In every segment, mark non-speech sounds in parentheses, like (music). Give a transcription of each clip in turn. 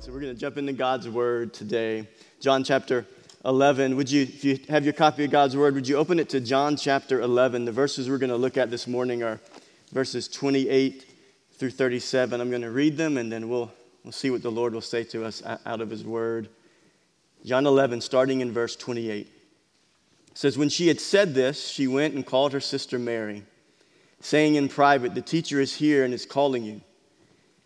So we're going to jump into God's Word today. John chapter 11. Would you, if you have your copy of God's Word, would you open it to John chapter 11? The verses we're going to look at this morning are verses 28 through 37. I'm going to read them and then we'll, we'll see what the Lord will say to us out of His Word. John 11, starting in verse 28. says, When she had said this, she went and called her sister Mary, saying in private, The teacher is here and is calling you.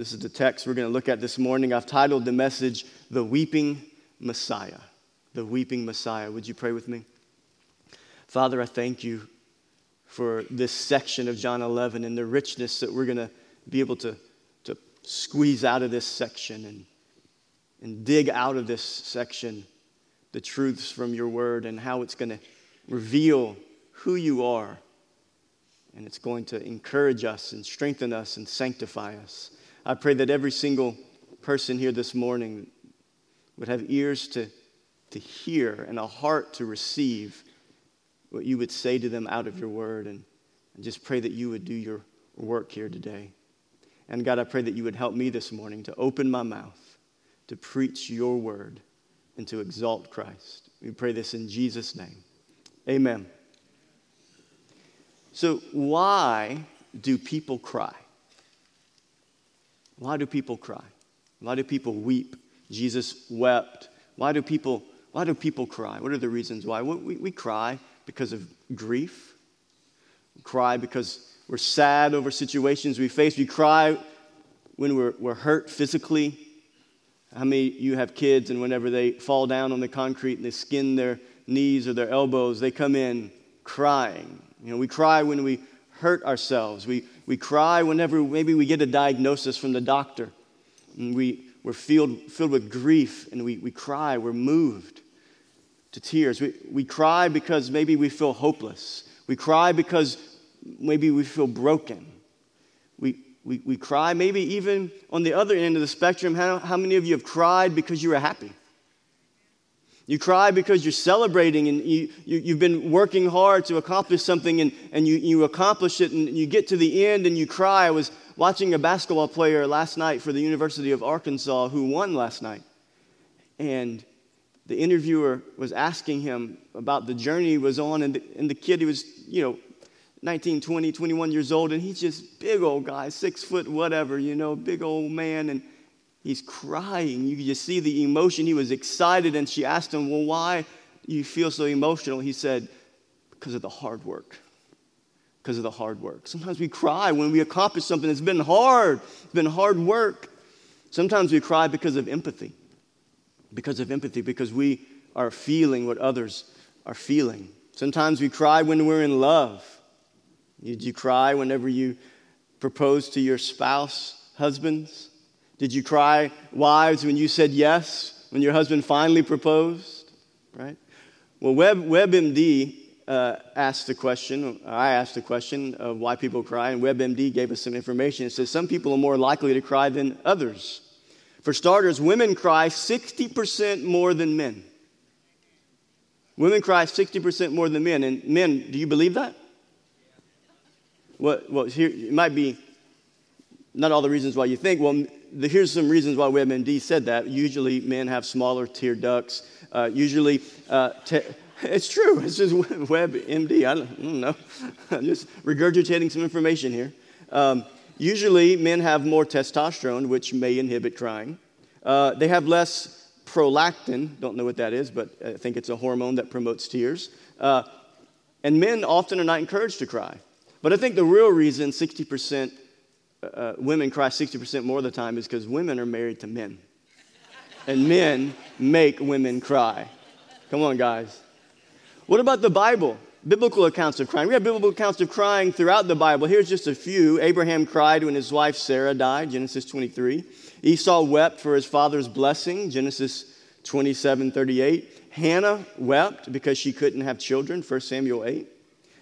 This is the text we're going to look at this morning. I've titled the message, The Weeping Messiah. The Weeping Messiah. Would you pray with me? Father, I thank you for this section of John 11 and the richness that we're going to be able to, to squeeze out of this section and, and dig out of this section the truths from your word and how it's going to reveal who you are. And it's going to encourage us and strengthen us and sanctify us. I pray that every single person here this morning would have ears to, to hear and a heart to receive what you would say to them out of your word. And, and just pray that you would do your work here today. And God, I pray that you would help me this morning to open my mouth to preach your word and to exalt Christ. We pray this in Jesus' name. Amen. So, why do people cry? Why do people cry? Why do people weep? Jesus wept. Why do people, why do people cry? What are the reasons why? We, we cry because of grief. We cry because we're sad over situations we face. We cry when we're, we're hurt physically. How many you have kids and whenever they fall down on the concrete and they skin their knees or their elbows, they come in crying. You know, we cry when we hurt ourselves. We, we cry whenever maybe we get a diagnosis from the doctor. And we, we're filled, filled with grief and we, we cry. We're moved to tears. We, we cry because maybe we feel hopeless. We cry because maybe we feel broken. We, we, we cry maybe even on the other end of the spectrum. How, how many of you have cried because you were happy? You cry because you're celebrating and you, you, have been working hard to accomplish something and, and you, you accomplish it and you get to the end and you cry. I was watching a basketball player last night for the University of Arkansas who won last night. And the interviewer was asking him about the journey he was on, and the, and the kid, he was, you know, 19, 20, 21 years old, and he's just big old guy, six foot whatever, you know, big old man. And He's crying. You just see the emotion. He was excited, and she asked him, Well, why do you feel so emotional? He said, Because of the hard work. Because of the hard work. Sometimes we cry when we accomplish something that's been hard, it's been hard work. Sometimes we cry because of empathy. Because of empathy, because we are feeling what others are feeling. Sometimes we cry when we're in love. Did you cry whenever you propose to your spouse, husbands? Did you cry, wives, when you said yes, when your husband finally proposed? Right? Well, Web, WebMD uh, asked the question, I asked the question of why people cry, and WebMD gave us some information. It says some people are more likely to cry than others. For starters, women cry 60% more than men. Women cry 60% more than men. And men, do you believe that? Well, well here, it might be not all the reasons why you think. Well, the, here's some reasons why WebMD said that. Usually, men have smaller tear ducts. Uh, usually, uh, te- (laughs) it's true. It's just WebMD. I don't, I don't know. (laughs) I'm just regurgitating some information here. Um, usually, men have more testosterone, which may inhibit crying. Uh, they have less prolactin. Don't know what that is, but I think it's a hormone that promotes tears. Uh, and men often are not encouraged to cry. But I think the real reason 60% uh, women cry 60% more of the time is because women are married to men. and men make women cry. Come on, guys. What about the Bible? Biblical accounts of crying. We have biblical accounts of crying throughout the Bible. Here's just a few. Abraham cried when his wife Sarah died, Genesis 23. Esau wept for his father's blessing, Genesis 27 38. Hannah wept because she couldn't have children, 1 Samuel 8.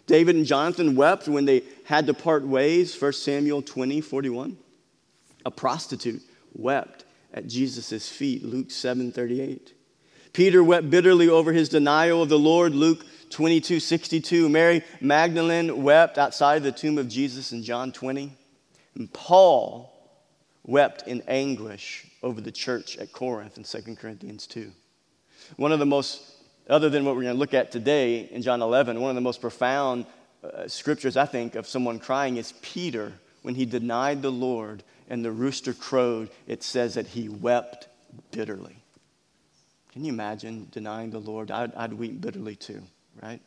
David and Jonathan wept when they had to part ways, 1 Samuel 20 41. A prostitute wept at Jesus' feet, Luke 7 38. Peter wept bitterly over his denial of the Lord, Luke 22 62. Mary Magdalene wept outside the tomb of Jesus in John 20. And Paul wept in anguish over the church at Corinth in 2 Corinthians 2. One of the most, other than what we're going to look at today in John 11, one of the most profound uh, scriptures, I think, of someone crying is Peter when he denied the Lord and the rooster crowed. It says that he wept bitterly. Can you imagine denying the Lord? I'd, I'd weep bitterly too, right?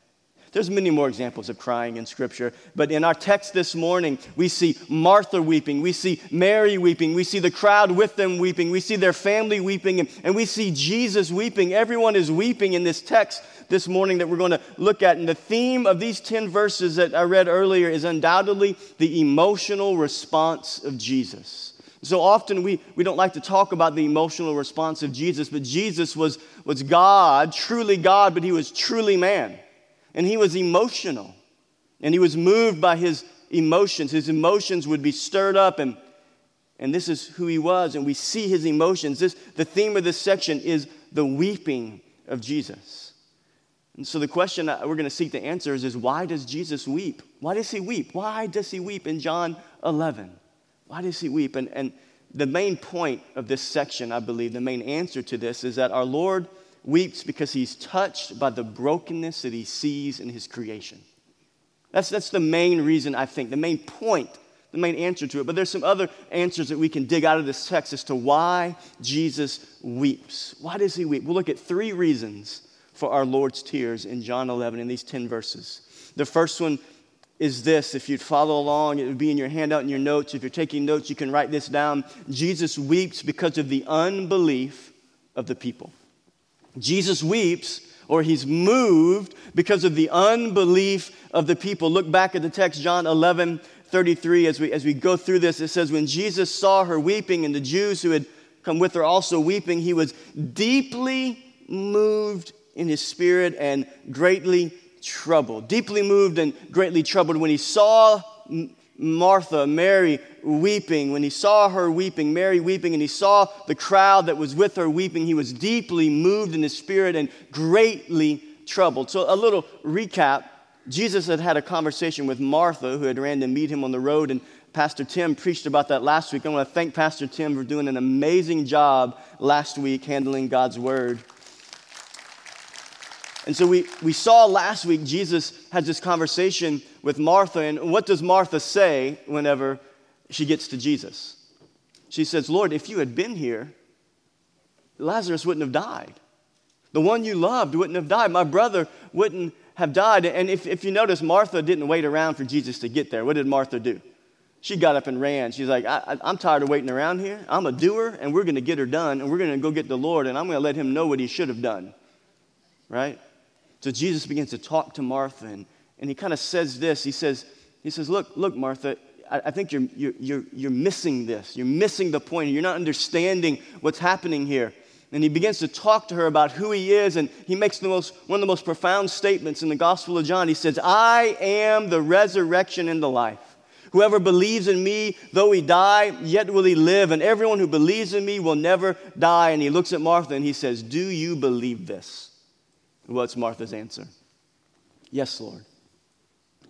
There's many more examples of crying in Scripture, but in our text this morning, we see Martha weeping, we see Mary weeping, we see the crowd with them weeping, we see their family weeping, and, we see Jesus weeping. Everyone is weeping in this text this morning that we're going to look at. And the theme of these 10 verses that I read earlier is undoubtedly the emotional response of Jesus. So often we, we don't like to talk about the emotional response of Jesus, but Jesus was, was God, truly God, but he was truly man. And he was emotional. And he was moved by his emotions. His emotions would be stirred up, and, and this is who he was. And we see his emotions. This, the theme of this section is the weeping of Jesus. And so the question that we're going to seek to answer is, is why does Jesus weep? Why does he weep? Why does he weep in John 11? Why does he weep? And, and the main point of this section, I believe, the main answer to this is that our Lord weeps because he's touched by the brokenness that he sees in his creation. That's, that's the main reason, I think, the main point, the main answer to it. But there's some other answers that we can dig out of this text as to why Jesus weeps. Why does he weep? We'll look at three reasons for our Lord's tears in John 11 in these 10 verses. The first one is this. If you'd follow along, it would be in your handout in your notes. If you're taking notes, you can write this down. Jesus weeps because of the unbelief of the people. Jesus weeps or he's moved because of the unbelief of the people. Look back at the text, John 11 33. As we, as we go through this, it says, When Jesus saw her weeping and the Jews who had come with her also weeping, he was deeply moved in his spirit and greatly troubled. Deeply moved and greatly troubled when he saw Martha, Mary weeping, when he saw her weeping, Mary weeping, and he saw the crowd that was with her weeping, he was deeply moved in his spirit and greatly troubled. So, a little recap Jesus had had a conversation with Martha, who had ran to meet him on the road, and Pastor Tim preached about that last week. I want to thank Pastor Tim for doing an amazing job last week handling God's word. And so we, we saw last week Jesus has this conversation with Martha. And what does Martha say whenever she gets to Jesus? She says, Lord, if you had been here, Lazarus wouldn't have died. The one you loved wouldn't have died. My brother wouldn't have died. And if, if you notice, Martha didn't wait around for Jesus to get there. What did Martha do? She got up and ran. She's like, I, am tired of waiting around here. I'm a doer, and we're going to get her done, and we're going to go get the Lord, and I'm going to let him know what he should have done. Right? So Jesus begins to talk to Martha, and, and he kind of says this. He says, he says Look, look, Martha, I, I think you're, you're, you're, you're missing this. You're missing the point. You're not understanding what's happening here. And he begins to talk to her about who he is, and he makes the most, one of the most profound statements in the Gospel of John. He says, I am the resurrection and the life. Whoever believes in me, though he die, yet will he live. And everyone who believes in me will never die. And he looks at Martha and he says, Do you believe this? What's Martha's answer? Yes, Lord.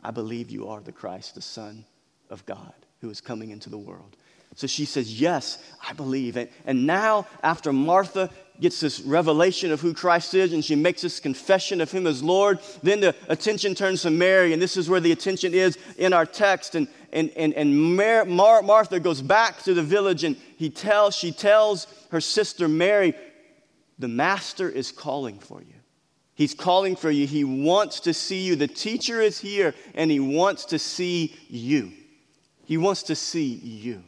I believe you are the Christ, the Son of God, who is coming into the world. So she says, Yes, I believe. And, and now, after Martha gets this revelation of who Christ is and she makes this confession of him as Lord, then the attention turns to Mary. And this is where the attention is in our text. And, and, and, and Mar- Mar- Martha goes back to the village and he tells, she tells her sister Mary, The Master is calling for you. He's calling for you. He wants to see you. The teacher is here and he wants to see you. He wants to see you.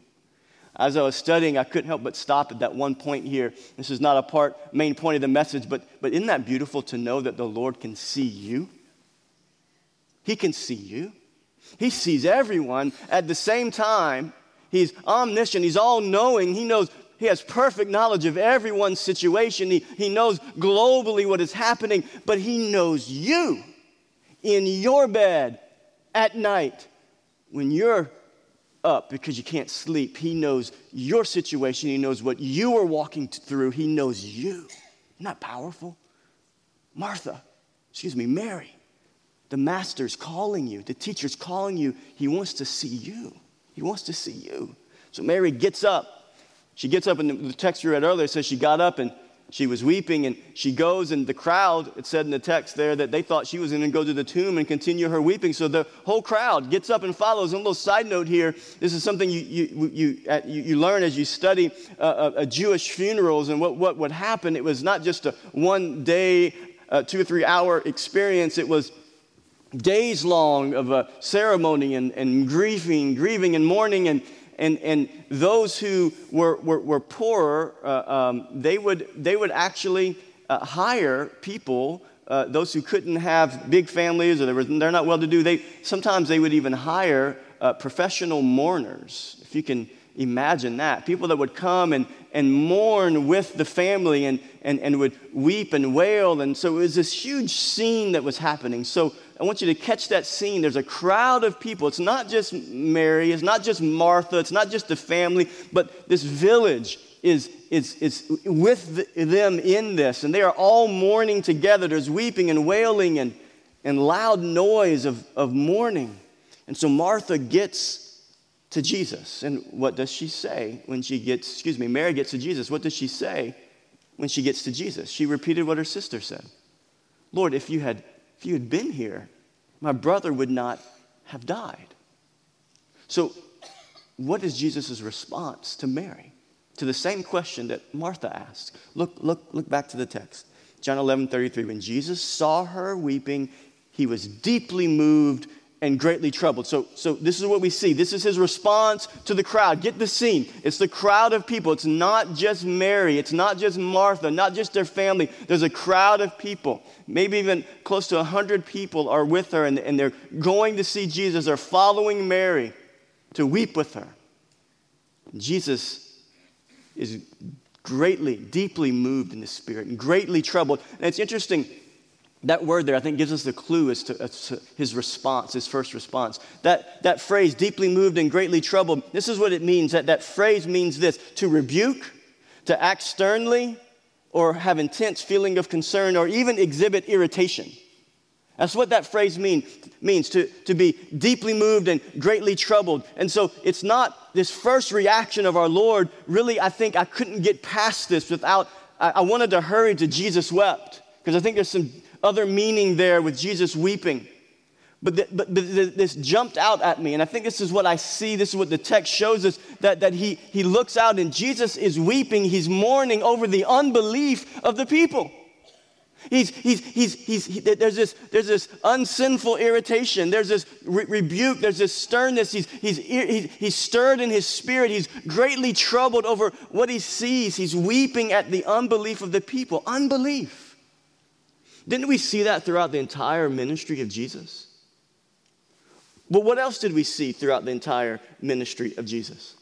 As I was studying, I couldn't help but stop at that one point here. This is not a part, main point of the message, but, but isn't that beautiful to know that the Lord can see you? He can see you. He sees everyone at the same time. He's omniscient, He's all knowing. He knows he has perfect knowledge of everyone's situation. He, he knows globally what is happening, but He knows you in your bed at night when you're up because you can't sleep. He knows your situation. He knows what you are walking through. He knows you. That powerful? Martha, excuse me, Mary, the master's calling you, the teacher's calling you. He wants to see you. He wants to see you. So Mary gets up she gets up, and the text you read earlier says she got up and she was weeping, and she goes, and the crowd, it said in the text there that they thought she was going to go to the tomb and continue her weeping. So the whole crowd gets up and follows. And a little side note here this is something you, you, you, you learn as you study uh, uh, Jewish funerals and what, what would happen. It was not just a one day, uh, two or three hour experience, it was days long of a ceremony and, and grieving, grieving and mourning. And, and, and those who were, were, were poorer, uh, um, they, would, they would actually uh, hire people, uh, those who couldn't have big families or they were, they're not well to do, they, sometimes they would even hire uh, professional mourners, if you can imagine that. People that would come and, and mourn with the family and, and, and would weep and wail. And so it was this huge scene that was happening. So I want you to catch that scene. There's a crowd of people. It's not just Mary, it's not just Martha, it's not just the family, but this village is, is, is with them in this. And they are all mourning together. There's weeping and wailing and, and loud noise of, of mourning. And so Martha gets to Jesus. And what does she say when she gets, excuse me, Mary gets to Jesus? What does she say when she gets to Jesus? She repeated what her sister said Lord, if you had, if you had been here, my brother would not have died. So, what is Jesus' response to Mary? To the same question that Martha asked. Look, look, look back to the text. John 11 33. When Jesus saw her weeping, he was deeply moved and greatly troubled. So, so this is what we see. This is his response to the crowd. Get the scene. It's the crowd of people. It's not just Mary. It's not just Martha, not just their family. There's a crowd of people. Maybe even close to 100 people are with her, and, and they're going to see Jesus. They're following Mary to weep with her. Jesus is greatly, deeply moved in the spirit and greatly troubled. And it's interesting that word there, I think, gives us the clue as to, as to, his response, his first response. That, that phrase, deeply moved and greatly troubled, this is what it means. That, that phrase means this to rebuke, to act sternly, or have intense feeling of concern, or even exhibit irritation. That's what that phrase mean, means to, to be deeply moved and greatly troubled. And so it's not this first reaction of our Lord. Really, I think I couldn't get past this without, I, I wanted to hurry to Jesus wept. Because I think there's some other meaning there with Jesus weeping. But, the, but, but this jumped out at me, and I think this is what I see. This is what the text shows us that, that he, he looks out and Jesus is weeping. He's mourning over the unbelief of the people. He's, he's, he's, he's, he, there's, this, there's this unsinful irritation. There's this re- rebuke. There's this sternness. He's, he's, he's, he's stirred in his spirit. He's greatly troubled over what he sees. He's weeping at the unbelief of the people. Unbelief. Didn't we see that throughout the entire ministry of Jesus? But what else did we see throughout the entire ministry of Jesus?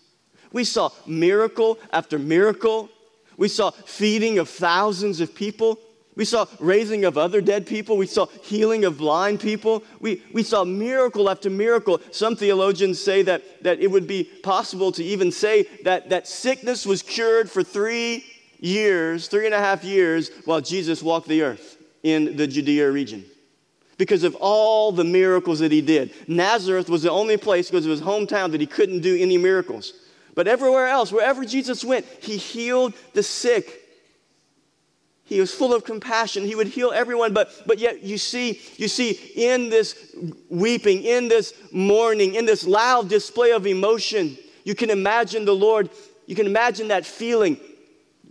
We saw miracle after miracle. We saw feeding of thousands of people. We saw raising of other dead people. We saw healing of blind people. We, we saw miracle after miracle. Some theologians say that, that it would be possible to even say that, that sickness was cured for three years, three and a half years, while Jesus walked the earth in the Judea region because of all the miracles that he did. Nazareth was the only place because of his hometown that he couldn't do any miracles. But everywhere else, wherever Jesus went, he healed the sick. He was full of compassion. He would heal everyone, but, but yet you see, you see in this weeping, in this mourning, in this loud display of emotion, you can imagine the Lord, you can imagine that feeling.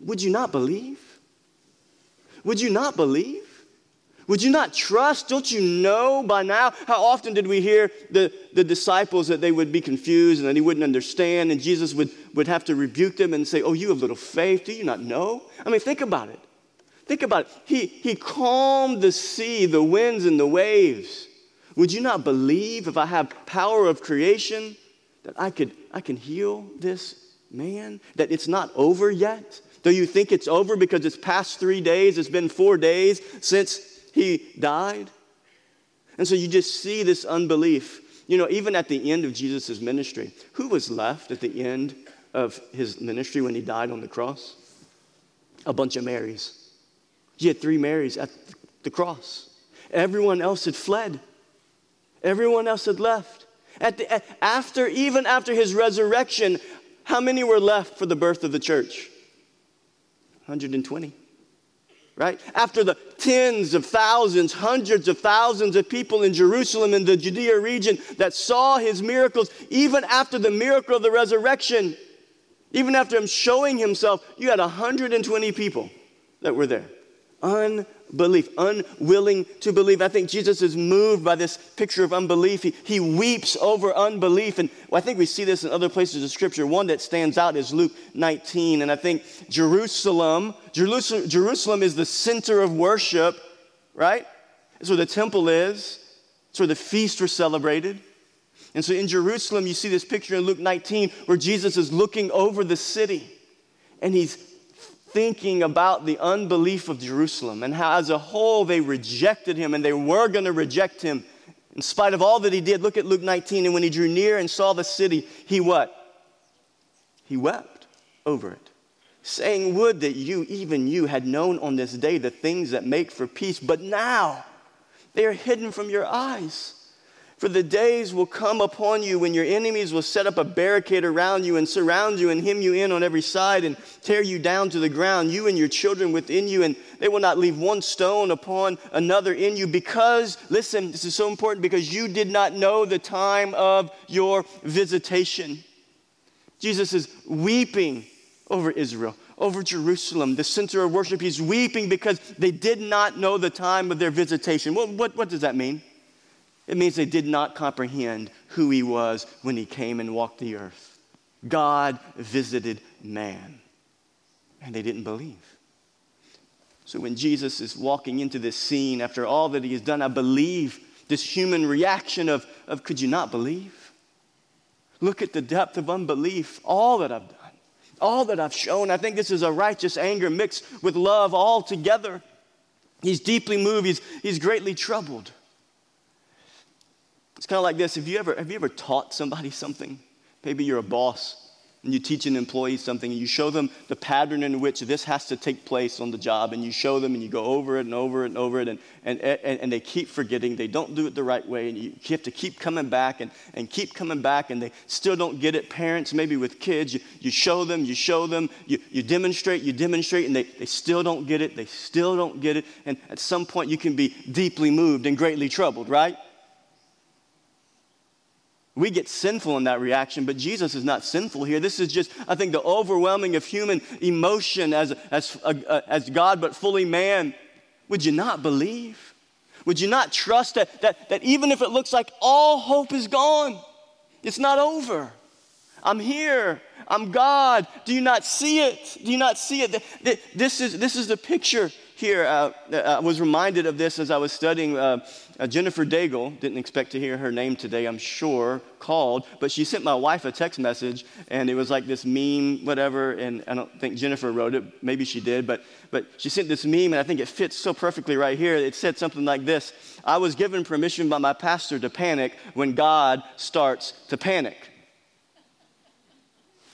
Would you not believe? Would you not believe? Would you not trust? Don't you know by now? How often did we hear the, the disciples that they would be confused and that he wouldn't understand, and Jesus would, would have to rebuke them and say, Oh, you have little faith. Do you not know? I mean, think about it. Think about it. He, he calmed the sea, the winds, and the waves. Would you not believe if I have power of creation that I could I can heal this man? That it's not over yet? Do you think it's over because it's past three days? It's been four days since he died. And so you just see this unbelief. You know, even at the end of Jesus' ministry, who was left at the end of his ministry when he died on the cross? A bunch of Marys. He had three Marys at the cross. Everyone else had fled. Everyone else had left. At the, after, even after his resurrection, how many were left for the birth of the church? 120 right? After the tens of thousands, hundreds of thousands of people in Jerusalem and the Judea region that saw his miracles, even after the miracle of the resurrection, even after him showing himself, you had 120 people that were there. Un belief, unwilling to believe. I think Jesus is moved by this picture of unbelief. He, he weeps over unbelief. And I think we see this in other places of Scripture. One that stands out is Luke 19. And I think Jerusalem, Jerusalem, Jerusalem is the center of worship, right? It's where the temple is, it's where the feasts were celebrated. And so in Jerusalem, you see this picture in Luke 19 where Jesus is looking over the city and he's thinking about the unbelief of Jerusalem and how, as a whole, they rejected him and they were going to reject him in spite of all that he did. Look at Luke 19. And when he drew near and saw the city, he what? He wept over it, saying, Would that you, even you, had known on this day the things that make for peace, but now they are hidden from your eyes. For the days will come upon you when your enemies will set up a barricade around you and surround you and hem you in on every side and tear you down to the ground, you and your children within you, and they will not leave one stone upon another in you because, listen, this is so important, because you did not know the time of your visitation. Jesus is weeping over Israel, over Jerusalem, the center of worship. He's weeping because they did not know the time of their visitation. What, what, what does that mean? It means they did not comprehend who he was when he came and walked the earth. God visited man, and they didn't believe. So when Jesus is walking into this scene after all that he has done, I believe this human reaction of, of could you not believe? Look at the depth of unbelief, all that I've done, all that I've shown. I think this is a righteous anger mixed with love all together. He's deeply moved, he's, he's greatly troubled. It's kind of like this. Have you, ever, have you ever taught somebody (laughs) something? Maybe you're a boss and you teach an employee something and you show them the pattern in which this has to take place on the job and you show them and you go over it and over it and over it and, and, and, and they keep forgetting. They don't do it the right way and you have to keep coming back and, and keep coming back and they still don't get it. Parents, maybe with kids, you, you show them, you show them, you, you demonstrate, you demonstrate and they, they still don't get it. They still don't get it. And at some point you can be deeply moved and greatly troubled, right? We get sinful in that reaction, but Jesus is not sinful here. This is just, I think, the overwhelming of human emotion as, as, uh, as God, but fully man. Would you not believe? Would you not trust that, that, that even if it looks like all hope is gone, it's not over? I'm here. I'm God. Do you not see it? Do you not see it? This is, this is the picture here. Uh, uh, I was reminded of this as I was studying. Uh, uh, Jennifer Daigle, didn't expect to hear her name today, I'm sure, called, but she sent my wife a text message, and it was like this meme, whatever, and I don't think Jennifer wrote it. Maybe she did, but, but she sent this meme, and I think it fits so perfectly right here. It said something like this I was given permission by my pastor to panic when God starts to panic.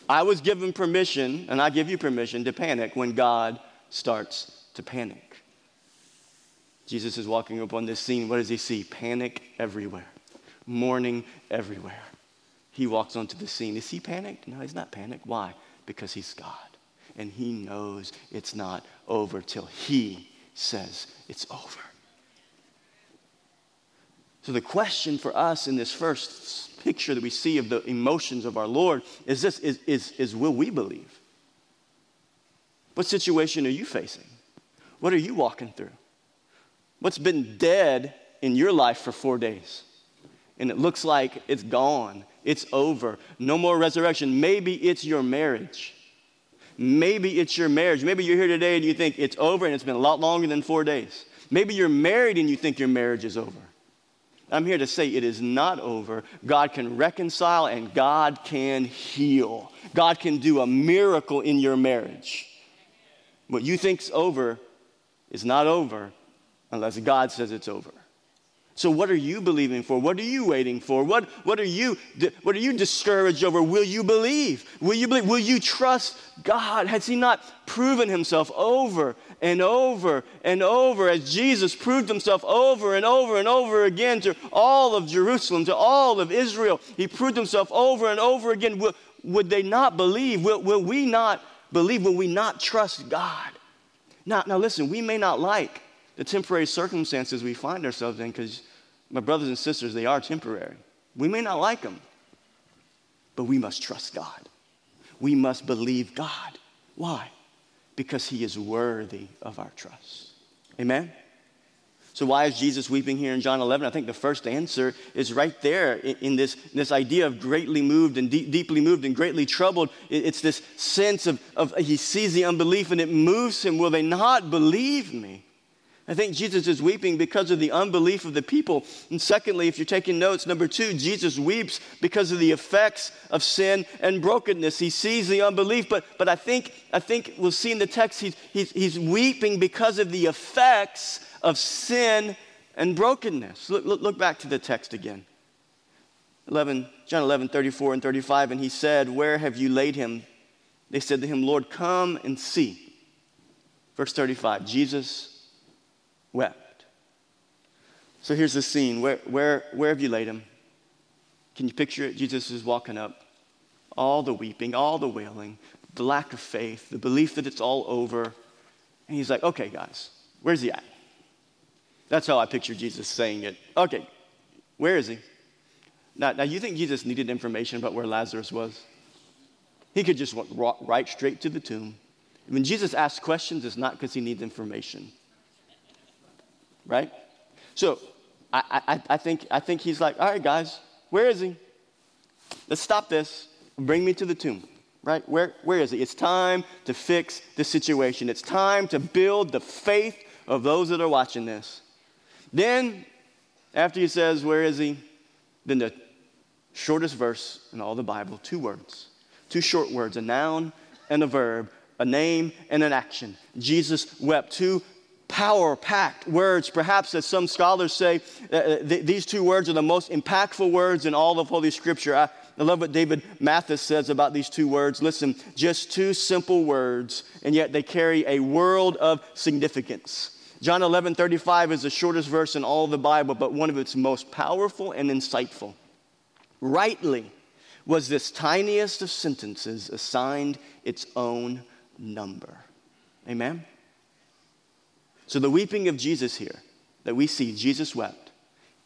I was given permission, and I give you permission to panic when God starts to panic. Jesus is walking up on this scene. What does he see? Panic everywhere, mourning everywhere. He walks onto the scene. Is he panicked? No, he's not panicked. Why? Because he's God. And he knows it's not over till he says it's over. So, the question for us in this first picture that we see of the emotions of our Lord is this is, is, is will we believe? What situation are you facing? What are you walking through? What's been dead in your life for four days? And it looks like it's gone, it's over, no more resurrection. Maybe it's your marriage. Maybe it's your marriage. Maybe you're here today and you think it's over and it's been a lot longer than four days. Maybe you're married and you think your marriage is over. I'm here to say it is not over. God can reconcile and God can heal. God can do a miracle in your marriage. What you think's over is not over unless God says it's over. So what are you believing for? What are you waiting for? What, what, are you, what are you discouraged over? Will you believe? Will you believe? Will you trust God? Has he not proven himself over and over and over as Jesus proved himself over and over and over again to all of Jerusalem, to all of Israel? He proved himself over and over again. Will, would they not believe? Will, will we not believe? Will we not trust God? Now, now listen, we may not like the temporary circumstances we find ourselves in because my brothers and sisters, they are temporary. We may not like them, but we must trust God. We must believe God. Why? Because He is worthy of our trust. Amen? So, why is Jesus weeping here in John 11? I think the first answer is right there in, in this, this idea of greatly moved and de- deeply moved and greatly troubled. It, it's this sense of, of he sees the unbelief and it moves him. Will they not believe me? I think Jesus is weeping because of the unbelief of the people. And secondly, if you're taking notes, number two, Jesus weeps because of the effects of sin and brokenness. He sees the unbelief, but, but I, think, I think we'll see in the text he's, he's, he's weeping because of the effects of sin and brokenness. Look, look, look back to the text again. 11, John 11, 34 and 35. And he said, Where have you laid him? They said to him, Lord, come and see. Verse 35 Jesus wept. So here's the scene. Where, where, where have you laid him? Can you picture it? Jesus is walking up. All the weeping, all the wailing, the lack of faith, the belief that it's all over. And he's like, okay, guys, where's he at? That's how I picture Jesus saying it. Okay, where is he? Now, now you think Jesus needed information about where Lazarus was? He could just walk right straight to the tomb. When Jesus asks questions, it's not because he needs information right? So I, I, I, think, I think he's like, all right, guys, where is he? Let's stop this. Bring me to the tomb, right? Where, where is he? It's time to fix the situation. It's time to build the faith of those that are watching this. Then, after he says, where is he? Then the shortest verse in all the Bible, two words, two short words, a noun and a verb, a name and an action. Jesus wept. Two power packed words. Perhaps, as some scholars say, uh, uh, th- these two words are the most impactful words in all of Holy Scripture. I, I love what David Mathis says about these two words. Listen, just two simple words, and yet they carry a world of significance. John 11 35 is the shortest verse in all the Bible, but one of its most powerful and insightful. Rightly was this tiniest of sentences assigned its own number. Amen? So the weeping of Jesus here that we see, Jesus wept,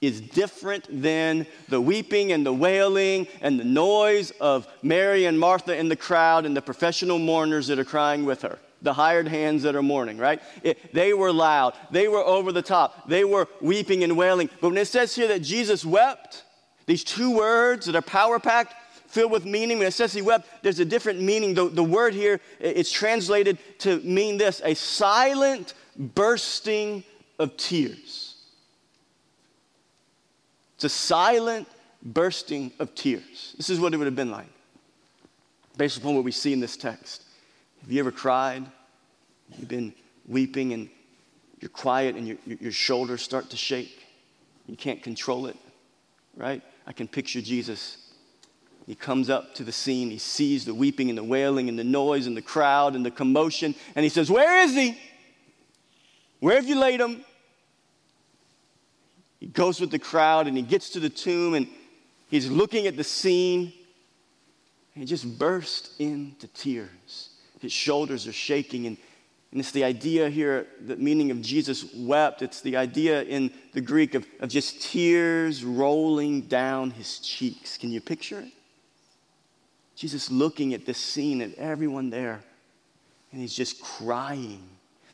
is different than the weeping and the wailing and the noise of Mary and Martha in the crowd and the professional mourners that are crying with her, the hired hands that are mourning, right? It, they were loud, they were over the top, they were weeping and wailing. But when it says here that Jesus wept, these two words that are power packed, filled with meaning. When it says he wept, there's a different meaning. The, the word here, it's translated to mean this a silent bursting of tears. It's a silent bursting of tears. This is what it would have been like, based upon what we see in this text. Have you ever cried? You've been weeping and you're quiet and your, your shoulders start to shake. You can't control it, right? I can picture Jesus. He comes up to the scene. He sees the weeping and the wailing and the noise and the crowd and the commotion. And he says, Where is he? Where have you laid him? He goes with the crowd and he gets to the tomb and he's looking at the scene. And he just bursts into tears. His shoulders are shaking. And, and it's the idea here, the meaning of Jesus wept. It's the idea in the Greek of, of just tears rolling down his cheeks. Can you picture it? Jesus looking at this scene and everyone there. And he's just crying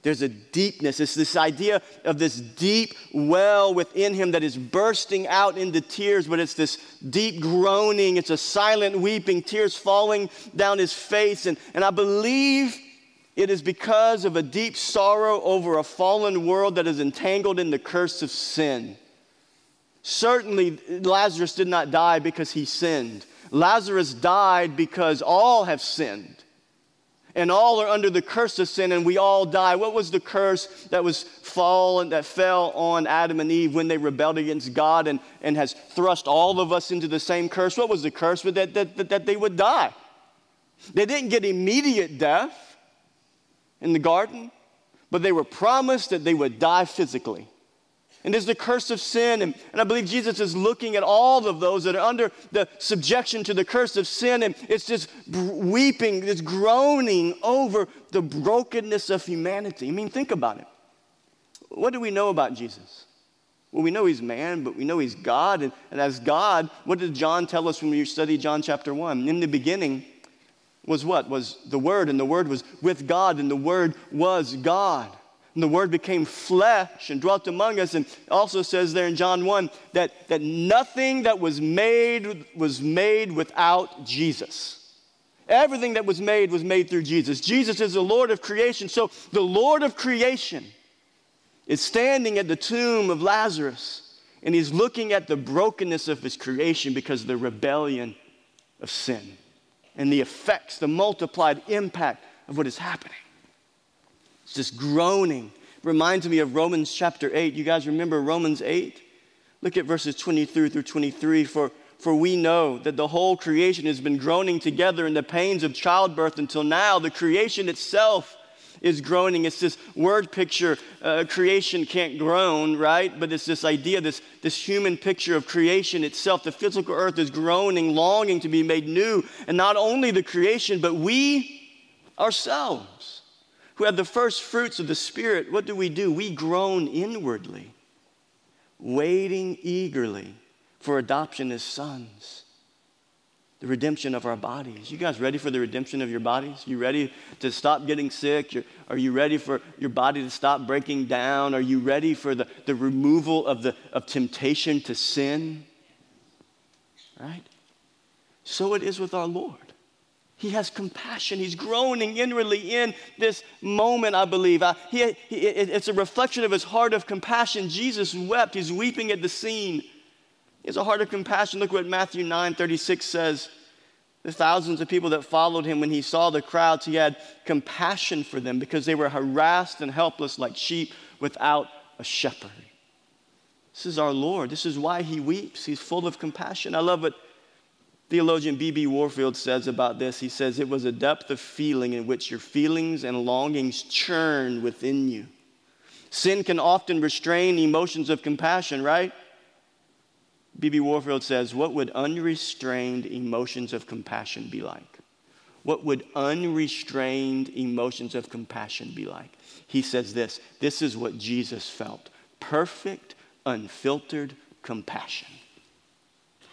There's a deepness. It's this idea of this deep well within him that is bursting out into tears, but it's this deep groaning. It's a silent weeping, tears falling down his face. And, and I believe it is because of a deep sorrow over a fallen world that is entangled in the curse of sin. Certainly, Lazarus did not die because he sinned. Lazarus died because all have sinned and all are under the curse of sin and we all die. What was the curse that was fallen, that fell on Adam and Eve when they rebelled against God and, and has thrust all of us into the same curse? What was the curse? That, that, that, that they would die. They didn't get immediate death in the garden, but they were promised that they would die physically. And there's the curse of sin. And, and I believe Jesus is looking at all of those that are under the subjection to the curse of sin. And it's just weeping, it's groaning over the brokenness of humanity. I mean, think about it. What do we know about Jesus? Well, we know he's man, but we know he's God. And, and as God, what did John tell us when we study John chapter 1? In the beginning was what? Was the Word, and the Word was with God, and the Word was God. And the Word became flesh and dwelt among us. And also says there in John 1 that, that nothing that was made was made without Jesus. Everything that was made was made through Jesus. Jesus is the Lord of creation. So the Lord of creation is standing at the tomb of Lazarus and he's looking at the brokenness of his creation because of the rebellion of sin and the effects, the multiplied impact of what is happening. It's just groaning. Reminds me of Romans chapter 8. You guys remember Romans 8? Look at verses 23 through 23. For, for we know that the whole creation has been groaning together in the pains of childbirth until now. The creation itself is groaning. It's this word picture. Uh, creation can't groan, right? But it's this idea, this, this human picture of creation itself. The physical earth is groaning, longing to be made new. And not only the creation, but we ourselves who have the first fruits of the Spirit, what do we do? We groan inwardly, waiting eagerly for adoption as sons, the redemption of our bodies. You guys ready for the redemption of your bodies? You ready to stop getting sick? You're, are you ready for your body to stop breaking down? Are you ready for the, the removal of, the, of temptation to sin? Right? So it is with our Lord. He has compassion. He's groaning inwardly in this moment, I believe. I, he, he, it's a reflection of his heart of compassion. Jesus wept. He's weeping at the scene. He has a heart of compassion. Look what Matthew 9 36 says. The thousands of people that followed him, when he saw the crowds, he had compassion for them because they were harassed and helpless like sheep without a shepherd. This is our Lord. This is why he weeps. He's full of compassion. I love what Theologian B.B. Warfield says about this. He says, It was a depth of feeling in which your feelings and longings churn within you. Sin can often restrain emotions of compassion, right? B.B. Warfield says, What would unrestrained emotions of compassion be like? What would unrestrained emotions of compassion be like? He says this this is what Jesus felt perfect, unfiltered compassion.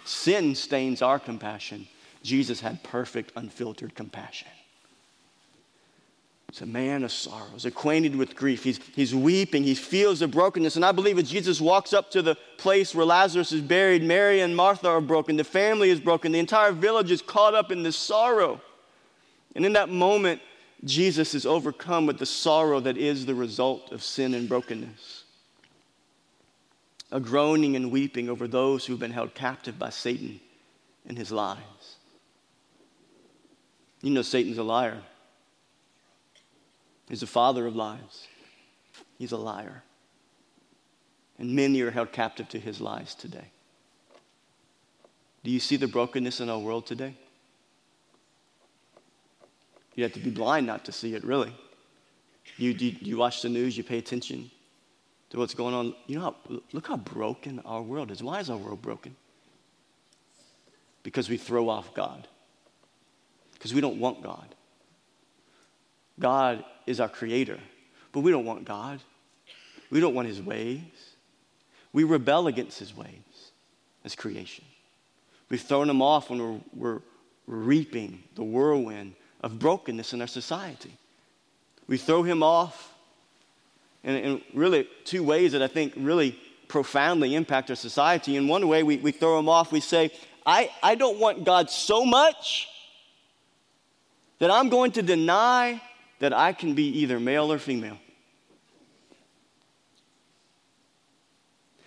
Sin stains our compassion. Jesus had perfect, unfiltered compassion. He's a man of sorrows, acquainted with grief. He's, he's weeping. He feels the brokenness. And I believe as Jesus walks up to the place where Lazarus is buried, Mary and Martha are broken. The family is broken. The entire village is caught up in this sorrow. And in that moment, Jesus is overcome with the sorrow that is the result of sin and brokenness a groaning and weeping over those who've been held captive by Satan and his lies. You know, Satan's a liar. He's the father of lies. He's a liar. And many are held captive to his lies today. Do you see the brokenness in our world today? You have to be blind not to see it, really. You, you, you watch the news, you pay attention to what's going on. You know, how, look how broken our world is. Why is our world broken? Because we throw off God. Because we don't want God. God is our creator, but we don't want God. We don't want his ways. We rebel against his ways as creation. We've thrown him off when we're, we're reaping the whirlwind of brokenness in our society. We throw him off in, really two ways that I think really profoundly impact our society. In one way, we, we throw them off. We say, I, I don't want God so much that I'm going to deny that I can be either male or female.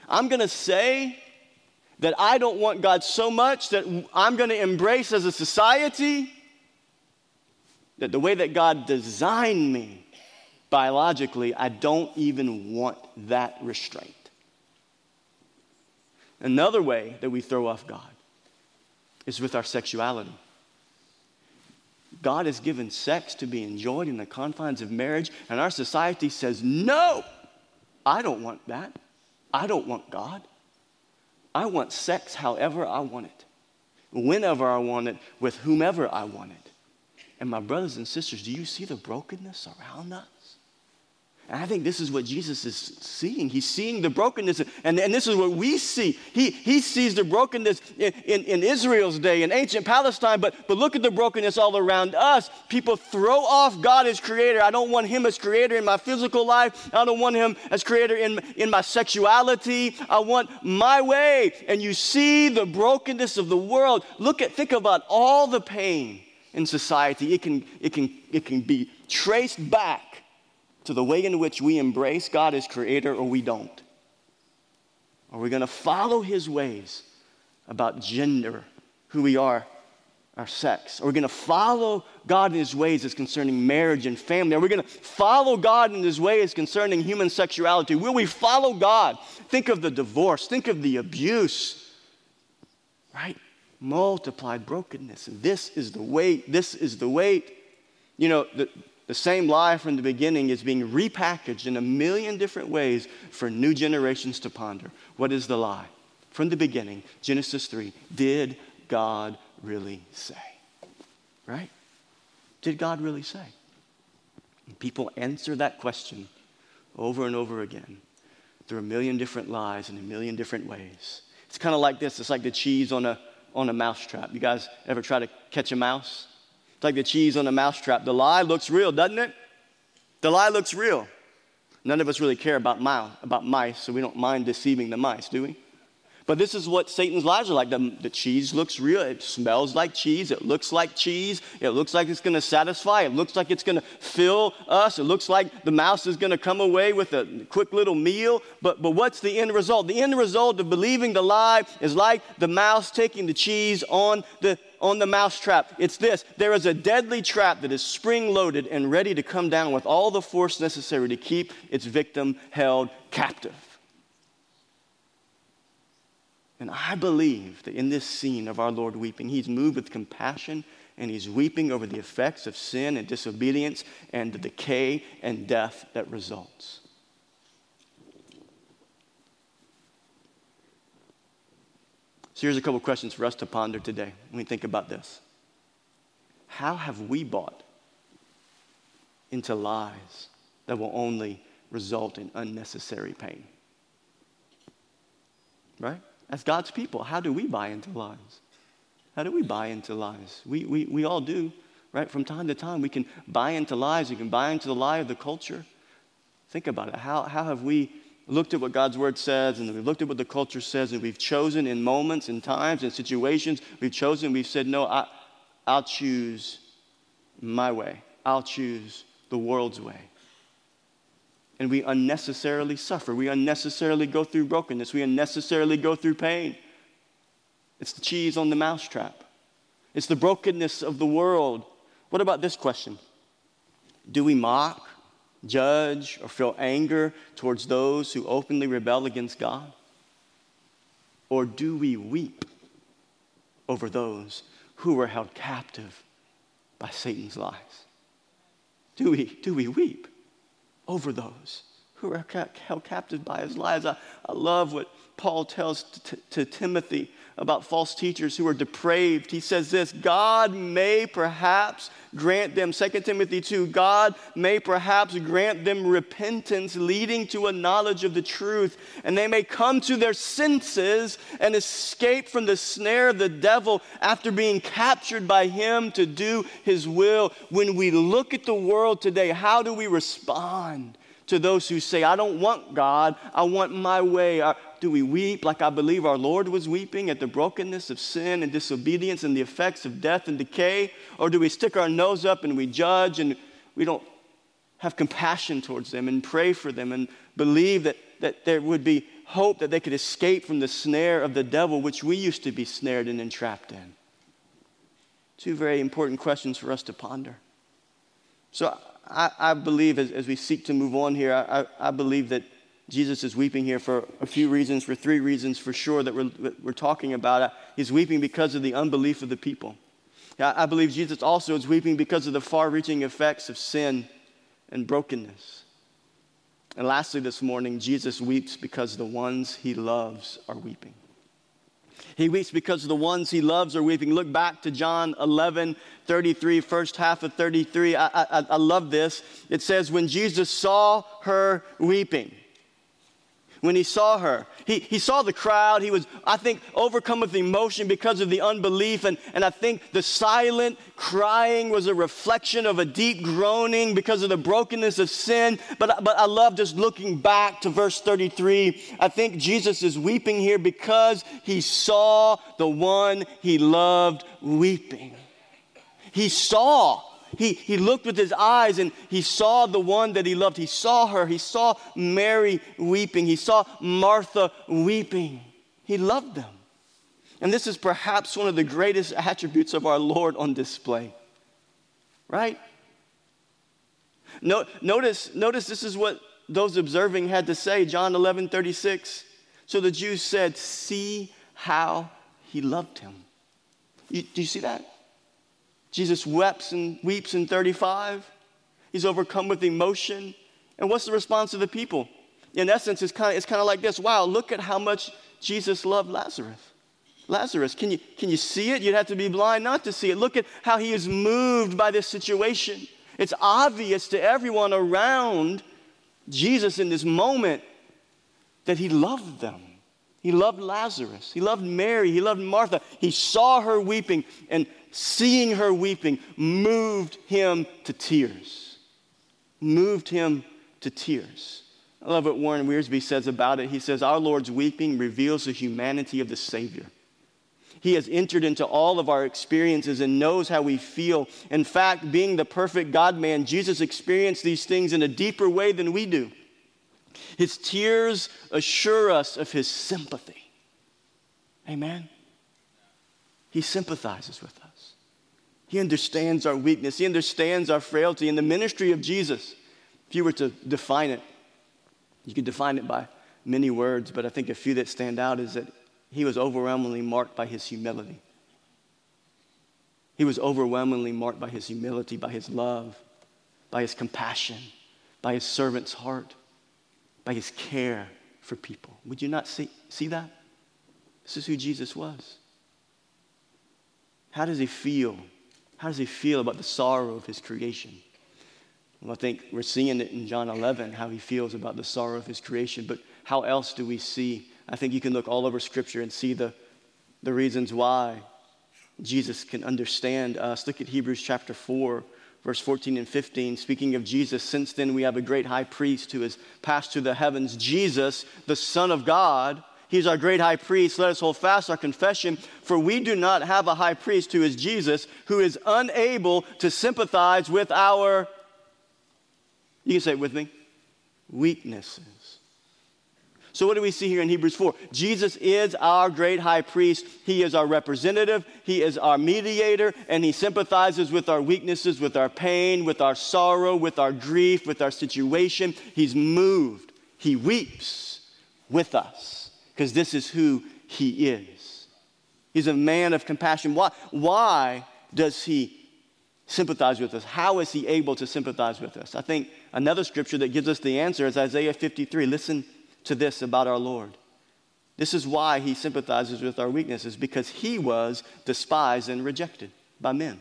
I'm going to say that I don't want God so much that I'm going to embrace as a society that the way that God designed me biologically, I don't even want that restraint. Another way that we throw off God is with our sexuality. God has given sex to be enjoyed in the confines of marriage, and our society says, No, I don't want that. I don't want God. I want sex however I want it, whenever I want it, with whomever I want it. And my brothers and sisters, do you see the brokenness around us? And I think this is what Jesus is seeing. He's seeing the brokenness, and, and this is what we see. He, he sees the brokenness in, in, in, Israel's day, in ancient Palestine, but, but look at the brokenness all around us. People throw off God as creator. I don't want him as creator in my physical life. I don't want him as creator in, in my sexuality. I want my way. And you see the brokenness of the world. Look at, think about all the pain in society. It can, it can, it can be traced back to the way in which we embrace God as creator or we don't? Are we going to follow his ways about gender, who we are, our sex? Are we going to follow God in his ways as concerning marriage and family? Are we going to follow God in his ways concerning human sexuality? Will we follow God? Think of the divorce, think of the abuse, right? Multiplied brokenness. This is the weight, this is the weight. You know, the, the same lie from the beginning is being repackaged in a million different ways for new generations to ponder. What is the lie? From the beginning, Genesis 3, did God really say? Right? Did God really say? People answer that question over and over again through a million different lies in a million different ways. It's kind of like this it's like the cheese on a, on a mousetrap. You guys ever try to catch a mouse? It's like the cheese on a mousetrap. The lie looks real, doesn't it? The lie looks real. None of us really care about, mice, about mice, so we don't mind deceiving the mice, do we? But this is what Satan's lies are like. The, the, cheese looks real. It smells like cheese. It looks like cheese. It looks like it's going to satisfy. It looks like it's going to fill us. It looks like the mouse is going to come away with a quick little meal. But, but what's the end result? The end result of believing the lie is like the mouse taking the cheese on the, on the mouse trap. It's this there is a deadly trap that is spring loaded and ready to come down with all the force necessary to keep its victim held captive. And I believe that in this scene of our Lord weeping, he's moved with compassion and he's weeping over the effects of sin and disobedience and the decay and death that results. So here's a couple questions for us to ponder today when we think about this. How have we bought into lies that will only result in unnecessary pain? Right? As God's people, how do we buy into lies? How do we buy into lies? We, we, we all do, right? From time to time, we can buy into lies. We can buy into the lie of the culture. Think about it. How, how have we looked at what God's word says and we've looked at what the culture says and we've chosen in moments and times and situations, we've chosen, we've said, no, I, I'll choose my way. I'll choose the world's way and we unnecessarily suffer. We unnecessarily go through brokenness. We unnecessarily go through pain. It's the cheese on the mousetrap, it's the brokenness of the world. What about this question? Do we mock, judge, or feel anger towards those who openly rebel against God? Or do we weep over those who were held captive by Satan's lies? Do we, do we weep? over those who are held captive by his lies. I, I love what Paul tells t- to Timothy about false teachers who are depraved. He says this God may perhaps grant them, 2 Timothy 2, God may perhaps grant them repentance leading to a knowledge of the truth, and they may come to their senses and escape from the snare of the devil after being captured by him to do his will. When we look at the world today, how do we respond to those who say, I don't want God, I want my way? Uh, do we weep like I believe our Lord was weeping at the brokenness of sin and disobedience and the effects of death and decay? Or do we stick our nose up and we judge and we don't have compassion towards them and pray for them and believe that, that there would be hope that they could escape from the snare of the devil, which we used to be snared and entrapped in? Two very important questions for us to ponder. So I, I believe as, as, we seek to move on here, I, I, believe that Jesus is weeping here for a few reasons, for three reasons for sure that we're, we're talking about. Uh, he's weeping because of the unbelief of the people. I believe Jesus also is weeping because of the far reaching effects of sin and brokenness. And lastly, this morning, Jesus weeps because the ones he loves are weeping. He weeps because the ones he loves are weeping. Look back to John 11, 33, first half of 33. I, I, I love this. It says, When Jesus saw her weeping, when he saw her. He, he saw the crowd. He was, I think, overcome with emotion because of the unbelief. And, and I think the silent crying was a reflection of a deep groaning because of the brokenness of sin. But, but I love just looking back to verse 33. I think Jesus is weeping here because he saw the one he loved weeping. He saw he, he looked with his eyes and he saw the one that he loved. He saw her. He saw Mary weeping. He saw Martha weeping. He loved them. And this is perhaps one of the greatest attributes of our Lord on display. Right? No, notice, notice this is what those observing had to say. John 11 36. So the Jews said, See how he loved him. You, do you see that? Jesus weeps and weeps in 35. He's overcome with emotion. And what's the response of the people? In essence, it's kind of, it's kind of like this wow, look at how much Jesus loved Lazarus. Lazarus, can you, can you see it? You'd have to be blind not to see it. Look at how he is moved by this situation. It's obvious to everyone around Jesus in this moment that he loved them. He loved Lazarus. He loved Mary. He loved Martha. He saw her weeping, and seeing her weeping moved him to tears. Moved him to tears. I love what Warren Wiersbe says about it. He says, Our Lord's weeping reveals the humanity of the Savior. He has entered into all of our experiences and knows how we feel. In fact, being the perfect God man, Jesus experienced these things in a deeper way than we do. His tears assure us of his sympathy. Amen. He sympathizes with us. He understands our weakness. He understands our frailty. In the ministry of Jesus, if you were to define it, you could define it by many words, but I think a few that stand out is that he was overwhelmingly marked by his humility. He was overwhelmingly marked by his humility, by his love, by his compassion, by his servant's heart, by his care for people. Would you not see, see that? This is who Jesus was. How does he feel? How does he feel about the sorrow of his creation? Well, I think we're seeing it in John 11, how he feels about the sorrow of his creation. But how else do we see? I think you can look all over Scripture and see the, the reasons why Jesus can understand us. Look at Hebrews chapter 4, verse 14 and 15. Speaking of Jesus, since then we have a great high priest who has passed through the heavens, Jesus, the Son of God He's our great high priest. Let us hold fast our confession, for we do not have a high priest who is Jesus, who is unable to sympathize with our, you can say it with me, weaknesses. So, what do we see here in Hebrews 4? Jesus is our great high priest. He is our representative, He is our mediator, and He sympathizes with our weaknesses, with our pain, with our sorrow, with our grief, with our situation. He's moved, He weeps with us because this is who he is. He's a man of compassion. Why, why does he sympathize with us? How is he able to sympathize with us? I think another scripture that gives us the answer is Isaiah 53. Listen to this about our Lord. This is why he sympathizes with our weaknesses, because he was despised and rejected by men,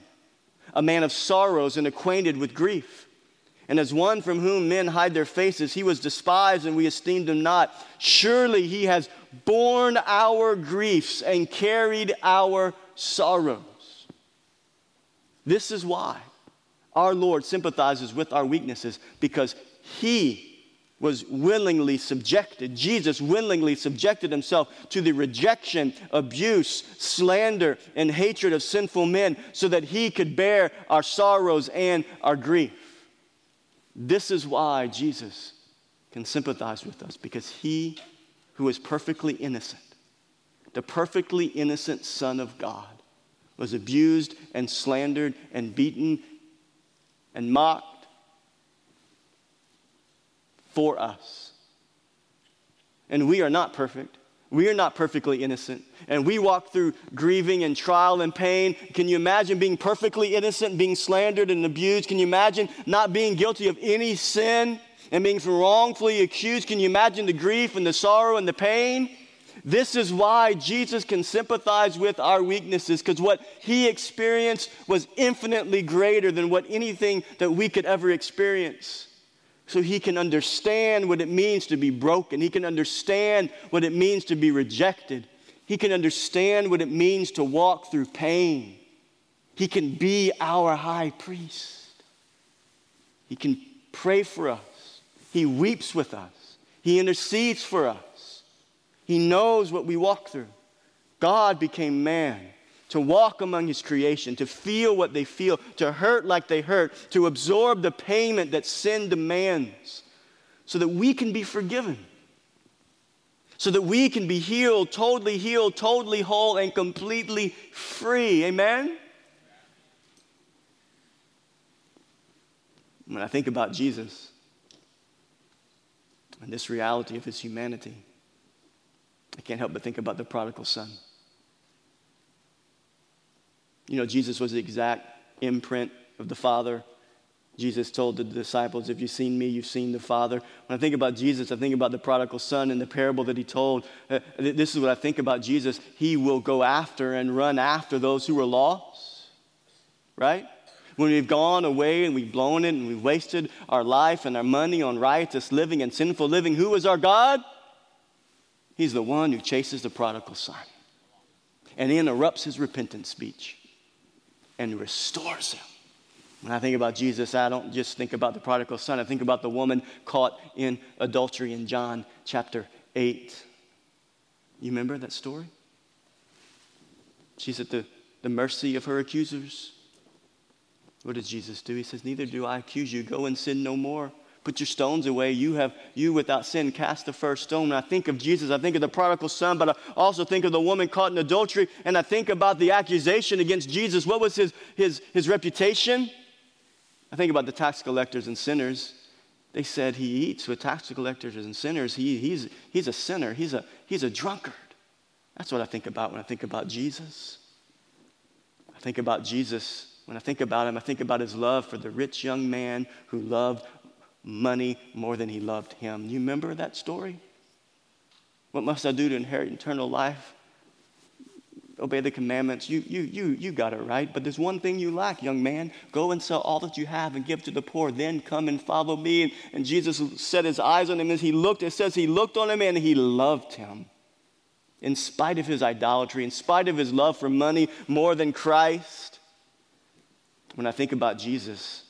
a man of sorrows and acquainted with grief. And as one from whom men hide their faces, he was despised and we esteemed him not. Surely he has borne our griefs and carried our sorrows. This is why our Lord sympathizes with our weaknesses because he was willingly subjected. Jesus willingly subjected himself to the rejection, abuse, slander, and hatred of sinful men so that he could bear our sorrows and our grief. This is why Jesus can sympathize with us because he who is perfectly innocent, the perfectly innocent Son of God, was abused and slandered and beaten and mocked for us. And we are not perfect. We are not perfectly innocent. And we walk through grieving and trial and pain. Can you imagine being perfectly innocent, being slandered and abused? Can you imagine not being guilty of any sin and being wrongfully accused? Can you imagine the grief and the sorrow and the pain? This is why Jesus can sympathize with our weaknesses, because what he experienced was infinitely greater than what anything that we could ever experience so he can understand what it means to be broken. He can understand what it means to be rejected. He can understand what it means to walk through pain. He can be our high priest. He can pray for us. He weeps with us. He intercedes for us. He knows what we walk through. God became man to walk among his creation, to feel what they feel, to hurt like they hurt, to absorb the payment that sin demands, so that we can be forgiven, so that we can be healed, totally healed, totally whole, and completely free. Amen? When I think about Jesus and this reality of his humanity, I can't help but think about the prodigal son. You know, Jesus was the exact imprint of the Father. Jesus told the disciples, If you've seen me, you've seen the Father. When I think about Jesus, I think about the prodigal son and the parable that he told. Uh, this is what I think about Jesus. He will go after and run after those who are lost, right? When we've gone away and we've blown it and we've wasted our life and our money on riotous living and sinful living, who is our God? He's the one who chases the prodigal son and interrupts his repentance speech and restores him. When I think about Jesus, I don't just think about the prodigal son. I think about the woman caught in adultery in John chapter 8. You remember that story? She's at the, the mercy of her accusers. What does Jesus do? He says, Neither do I accuse you. Go and sin no more. Put your stones away. You have, you without sin, cast the first stone. When I think of Jesus. I think of the prodigal son, but I also think of the woman caught in adultery. And I think about the accusation against Jesus. What was his, his, his reputation? I think about the tax collectors and sinners. They said he eats with tax collectors and sinners. He, he's, he's a sinner. He's a, he's a drunkard. That's what I think about when I think about Jesus. I think about Jesus. When I think about him, I think about his love for the rich young man who loved money more than he loved him. You remember that story? What must I do to inherit eternal life? Obey the commandments. You, you, you, you got it right. But there's one thing you lack, young man. Go and sell all that you have and give to the poor. Then come and follow me. And, and Jesus set his eyes on him as he looked. It says he looked on him and he loved him. In spite of his idolatry, in spite of his love for money more than Christ. When I think about Jesus,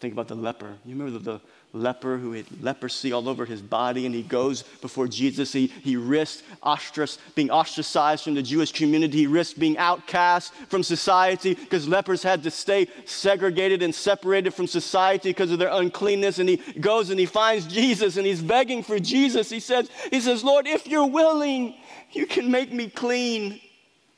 Think about the leper. You remember the, the leper who had leprosy all over his body, and he goes before Jesus. He, he risked ostrac- being ostracized from the Jewish community. He risked being outcast from society because lepers had to stay segregated and separated from society because of their uncleanness. And he goes and he finds Jesus, and he's begging for Jesus. He says, he says Lord, if you're willing, you can make me clean.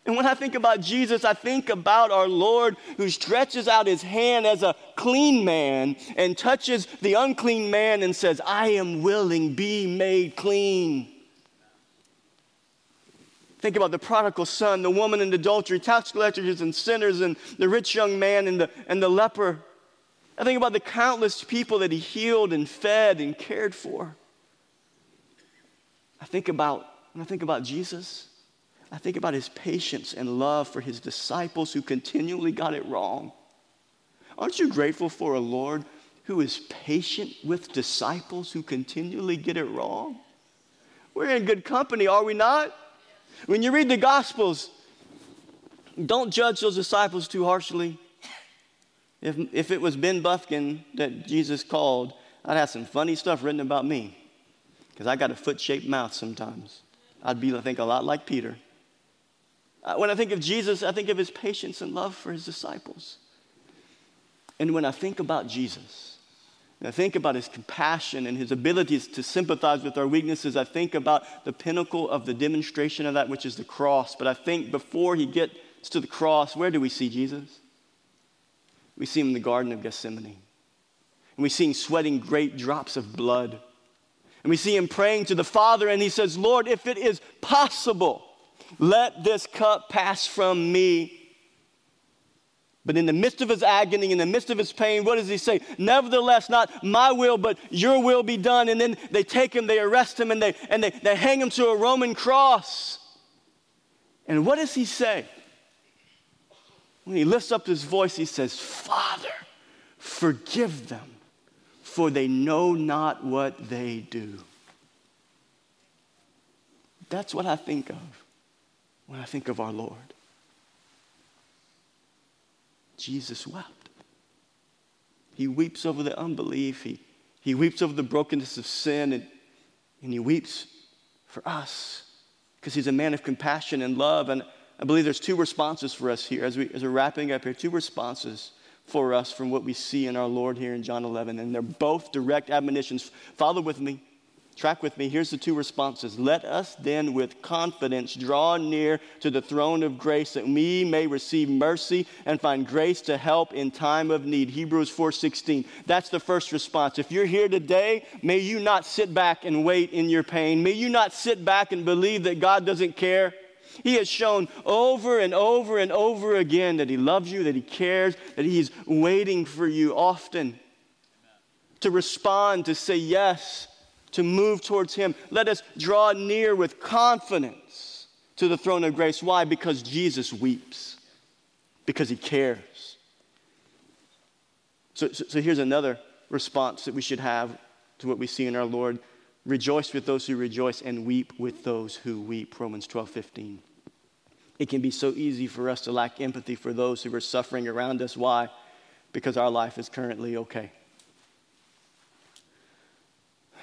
And when I think about Jesus, I think about our Lord who stretches out his hand as a clean man and touches the unclean man and says, I am willing, be made clean. Think about the prodigal son, the woman in adultery, tax collectors and sinners, and the rich young man and the, and the leper. I think about the countless people that he healed and fed and cared for. I think about, when I think about Jesus, I think about his patience and love for his disciples who continually got it wrong. Aren't you grateful for a Lord who is patient with disciples who continually get it wrong? We're in good company, are we not? When you read the Gospels, don't judge those disciples too harshly. If, if it was Ben Buffkin that Jesus called, I'd have some funny stuff written about me because I got a foot shaped mouth sometimes. I'd be, I think, a lot like Peter. Uh, when I think of Jesus, I think of his patience and love for his disciples. And when I think about Jesus, and I think about his compassion and his abilities to sympathize with our weaknesses, I think about the pinnacle of the demonstration of that, which is the cross. But I think before he gets to the cross, where do we see Jesus? We see him in the Garden of Gethsemane. And we see him sweating great drops of blood. And we see him praying to the Father, and he says, Lord, if it is possible, let this cup pass from me. But in the midst of his agony, in the midst of his pain, what does he say? Nevertheless, not my will, but your will be done. And then they take him, they arrest him, and they, and they, they hang him to a Roman cross. And what does he say? When he lifts up his voice, he says, Father, forgive them, for they know not what they do. That's what I think of when I think of our Lord. Jesus wept. He weeps over the unbelief, he, he weeps over the brokenness of sin, and, and he weeps for us because he's a man of compassion and love. And I believe there's two responses for us here as, we, as we're wrapping up here, two responses for us from what we see in our Lord here in John 11. And they're both direct admonitions. Follow with me. Track with me. Here's the two responses. Let us then with confidence draw near to the throne of grace that we may receive mercy and find grace to help in time of need. Hebrews 4:16. That's the first response. If you're here today, may you not sit back and wait in your pain. May you not sit back and believe that God doesn't care. He has shown over and over and over again that He loves you, that He cares, that He's waiting for you often to respond, to say yes, to move towards Him. Let us draw near with confidence to the throne of grace. Why? Because Jesus weeps, because He cares. So, so, so here's another response that we should have to what we see in our Lord Rejoice with those who rejoice and weep with those who weep. Romans 12, 15. It can be so easy for us to lack empathy for those who are suffering around us. Why? Because our life is currently okay.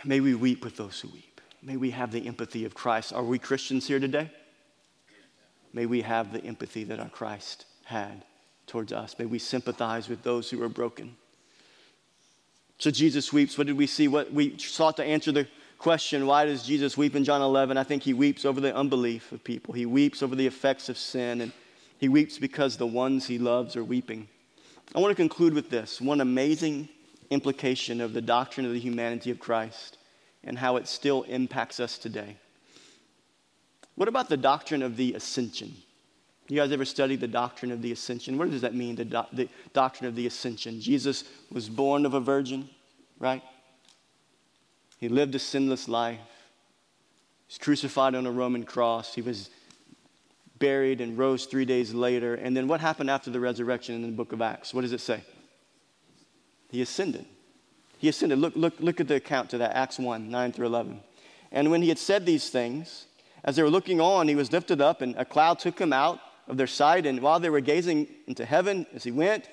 May we weep with those who weep. May we have the empathy of Christ. Are we Christians here today? May we have the empathy that our Christ had towards us. May we sympathize with those who are broken. So Jesus weeps. What did we see? What we sought to answer the question, why does Jesus weep in John 11? I think he weeps over the unbelief of people. He weeps over the effects of sin, and he weeps because the ones he loves are weeping. I want to conclude with this one amazing implication of the doctrine of the humanity of Christ and how it still impacts us today. What about the doctrine of the ascension? You guys ever studied the doctrine of the ascension? What does that mean, the, do- the doctrine of the ascension? Jesus was born of a virgin, right? He lived a sinless life. He was crucified on a Roman cross. He was buried and rose three days later. And then what happened after the resurrection in the book of Acts? What does it say? He ascended. He ascended. Look, look, look at the account to that, Acts 1 9 through 11. And when he had said these things, as they were looking on, he was lifted up, and a cloud took him out of their sight. And while they were gazing into heaven as he went,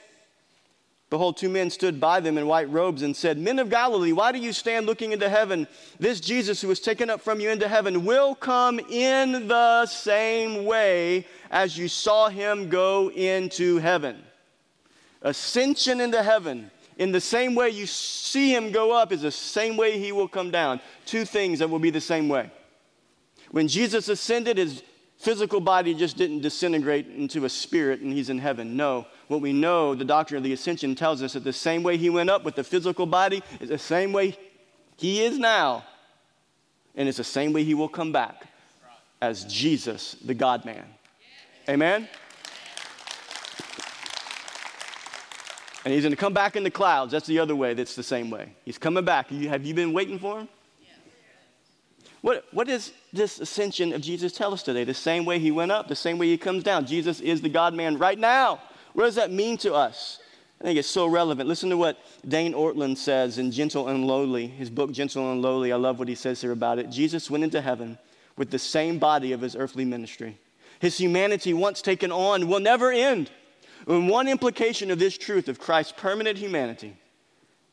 Behold, two men stood by them in white robes and said, Men of Galilee, why do you stand looking into heaven? This Jesus who was taken up from you into heaven will come in the same way as you saw him go into heaven. Ascension into heaven, in the same way you see him go up, is the same way he will come down. Two things that will be the same way. When Jesus ascended, his physical body just didn't disintegrate into a spirit and he's in heaven. No. What we know, the doctrine of the ascension tells us that the same way he went up with the physical body is the same way he is now. And it's the same way he will come back as Jesus, the God man. Amen? And he's going to come back in the clouds. That's the other way that's the same way. He's coming back. Have you been waiting for him? What, what does this ascension of Jesus tell us today? The same way he went up, the same way he comes down. Jesus is the God man right now. What does that mean to us? I think it's so relevant. Listen to what Dane Ortlund says in Gentle and Lowly, his book, Gentle and Lowly. I love what he says here about it. Jesus went into heaven with the same body of his earthly ministry. His humanity, once taken on, will never end. And one implication of this truth of Christ's permanent humanity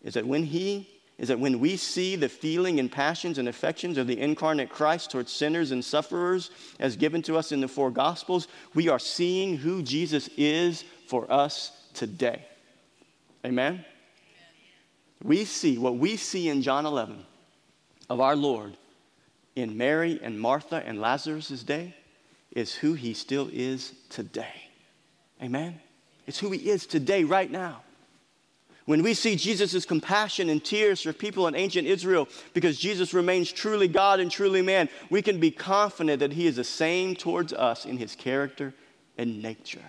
is that when he is that when we see the feeling and passions and affections of the incarnate Christ towards sinners and sufferers as given to us in the four Gospels, we are seeing who Jesus is for us today. Amen? We see what we see in John 11 of our Lord in Mary and Martha and Lazarus' day is who he still is today. Amen? It's who he is today, right now. When we see Jesus' compassion and tears for people in ancient Israel because Jesus remains truly God and truly man, we can be confident that he is the same towards us in his character and nature.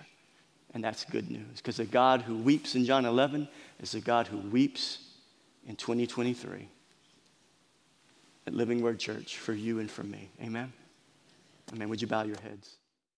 And that's good news because the God who weeps in John 11 is the God who weeps in 2023 at Living Word Church for you and for me. Amen? Amen. Would you bow your heads?